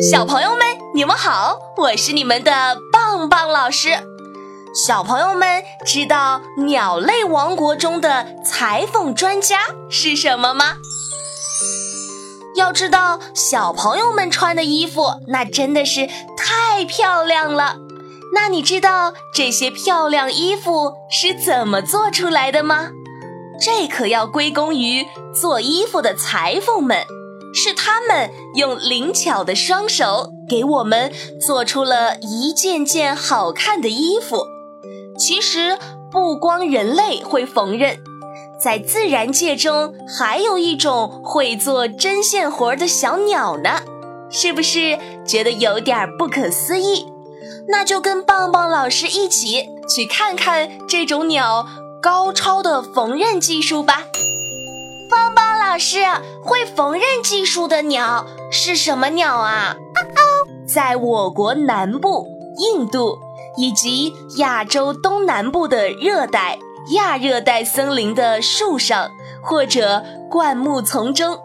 小朋友们，你们好，我是你们的棒棒老师。小朋友们知道鸟类王国中的裁缝专家是什么吗？要知道，小朋友们穿的衣服那真的是太漂亮了。那你知道这些漂亮衣服是怎么做出来的吗？这可要归功于做衣服的裁缝们。是他们用灵巧的双手给我们做出了一件件好看的衣服。其实不光人类会缝纫，在自然界中还有一种会做针线活的小鸟呢。是不是觉得有点不可思议？那就跟棒棒老师一起去看看这种鸟高超的缝纫技术吧。是，会缝纫技术的鸟是什么鸟啊？在我国南部、印度以及亚洲东南部的热带、亚热带森林的树上或者灌木丛中，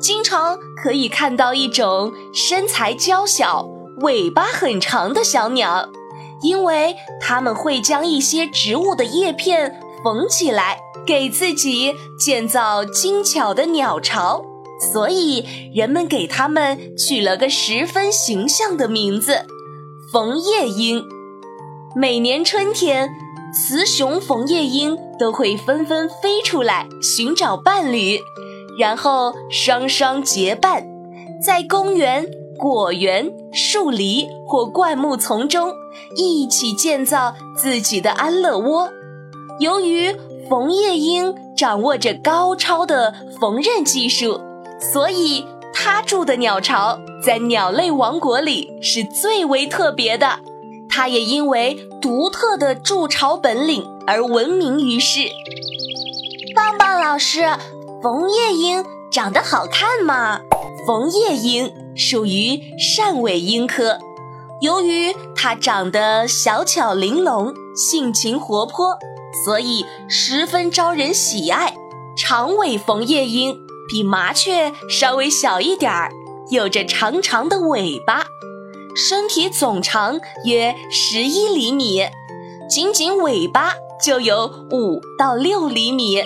经常可以看到一种身材娇小、尾巴很长的小鸟，因为它们会将一些植物的叶片缝起来。给自己建造精巧的鸟巢，所以人们给它们取了个十分形象的名字——缝叶鹰。每年春天，雌雄缝叶鹰都会纷纷飞出来寻找伴侣，然后双双结伴，在公园、果园、树篱或灌木丛中一起建造自己的安乐窝。由于缝叶鹰掌握着高超的缝纫技术，所以它住的鸟巢在鸟类王国里是最为特别的。它也因为独特的筑巢本领而闻名于世。棒棒老师，缝叶鹰长得好看吗？缝叶鹰属于扇尾鹰科，由于它长得小巧玲珑，性情活泼。所以十分招人喜爱。长尾缝叶莺比麻雀稍微小一点儿，有着长长的尾巴，身体总长约十一厘米，仅仅尾巴就有五到六厘米，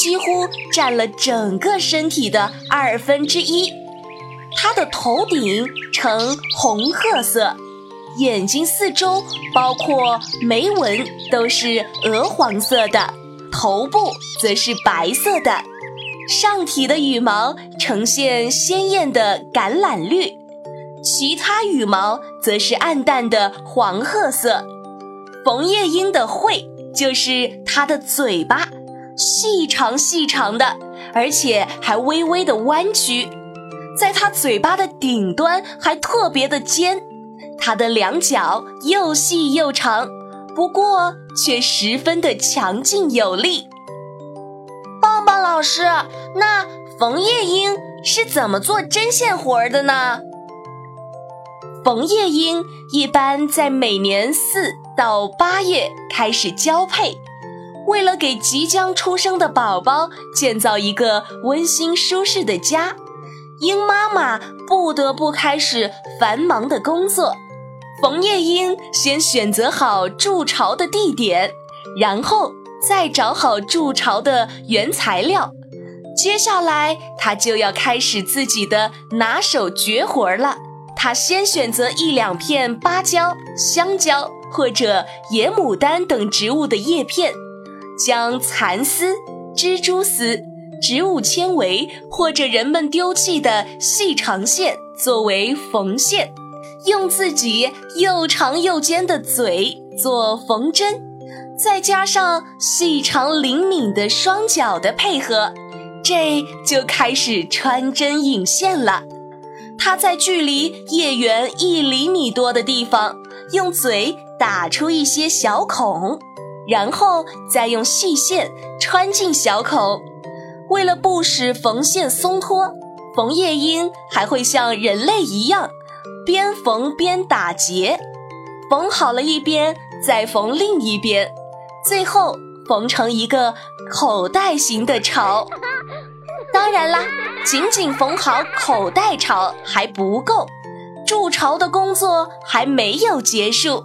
几乎占了整个身体的二分之一。它的头顶呈红褐色。眼睛四周，包括眉纹，都是鹅黄色的；头部则是白色的，上体的羽毛呈现鲜艳的橄榄绿，其他羽毛则是暗淡的黄褐色。缝叶莺的喙就是它的嘴巴，细长细长的，而且还微微的弯曲，在它嘴巴的顶端还特别的尖。它的两脚又细又长，不过却十分的强劲有力。棒棒老师，那缝叶鹰是怎么做针线活的呢？缝叶鹰一般在每年四到八月开始交配，为了给即将出生的宝宝建造一个温馨舒适的家，鹰妈妈不得不开始繁忙的工作。冯叶鹰先选择好筑巢的地点，然后再找好筑巢的原材料。接下来，他就要开始自己的拿手绝活了。他先选择一两片芭蕉、香蕉或者野牡丹等植物的叶片，将蚕丝、蜘蛛丝、植物纤维或者人们丢弃的细长线作为缝线。用自己又长又尖的嘴做缝针，再加上细长灵敏的双脚的配合，这就开始穿针引线了。它在距离叶缘一厘米多的地方，用嘴打出一些小孔，然后再用细线穿进小孔。为了不使缝线松脱，缝叶鹰还会像人类一样。边缝边打结，缝好了一边，再缝另一边，最后缝成一个口袋型的巢。当然啦，仅仅缝好口袋巢还不够，筑巢的工作还没有结束。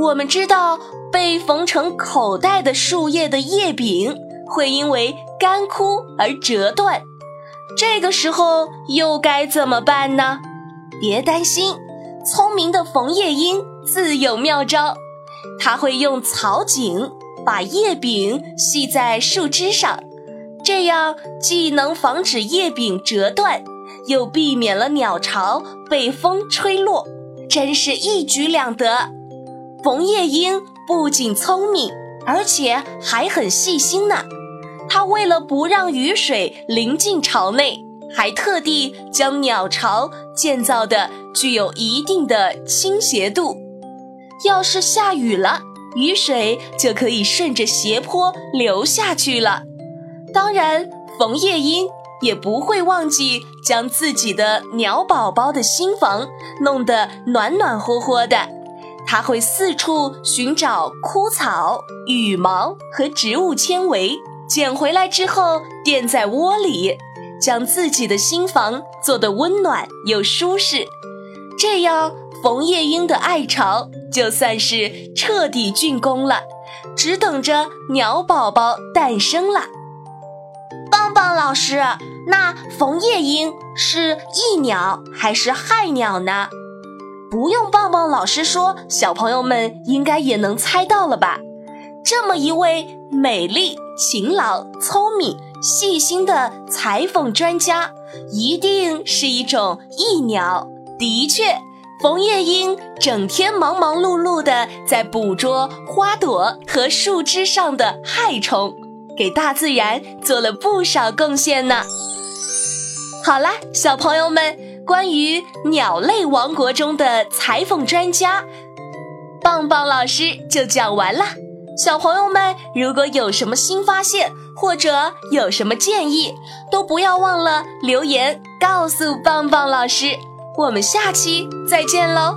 我们知道，被缝成口袋的树叶的叶柄会因为干枯而折断，这个时候又该怎么办呢？别担心，聪明的缝叶鹰自有妙招，它会用草茎把叶柄系在树枝上，这样既能防止叶柄折断，又避免了鸟巢被风吹落，真是一举两得。缝叶莺不仅聪明，而且还很细心呢。它为了不让雨水淋进巢内，还特地将鸟巢建造的具有一定的倾斜度。要是下雨了，雨水就可以顺着斜坡流下去了。当然，缝叶鹰也不会忘记将自己的鸟宝宝的新房弄得暖暖和和的。它会四处寻找枯草、羽毛和植物纤维，捡回来之后垫在窝里，将自己的新房做得温暖又舒适。这样，冯夜莺的爱巢就算是彻底竣工了，只等着鸟宝宝诞生了。棒棒老师，那冯夜莺是益鸟还是害鸟呢？不用棒棒老师说，小朋友们应该也能猜到了吧？这么一位美丽、勤劳、聪明、细心的裁缝专家，一定是一种益鸟。的确，冯夜莺整天忙忙碌碌的在捕捉花朵和树枝上的害虫，给大自然做了不少贡献呢。好啦，小朋友们。关于鸟类王国中的裁缝专家，棒棒老师就讲完了。小朋友们，如果有什么新发现或者有什么建议，都不要忘了留言告诉棒棒老师。我们下期再见喽！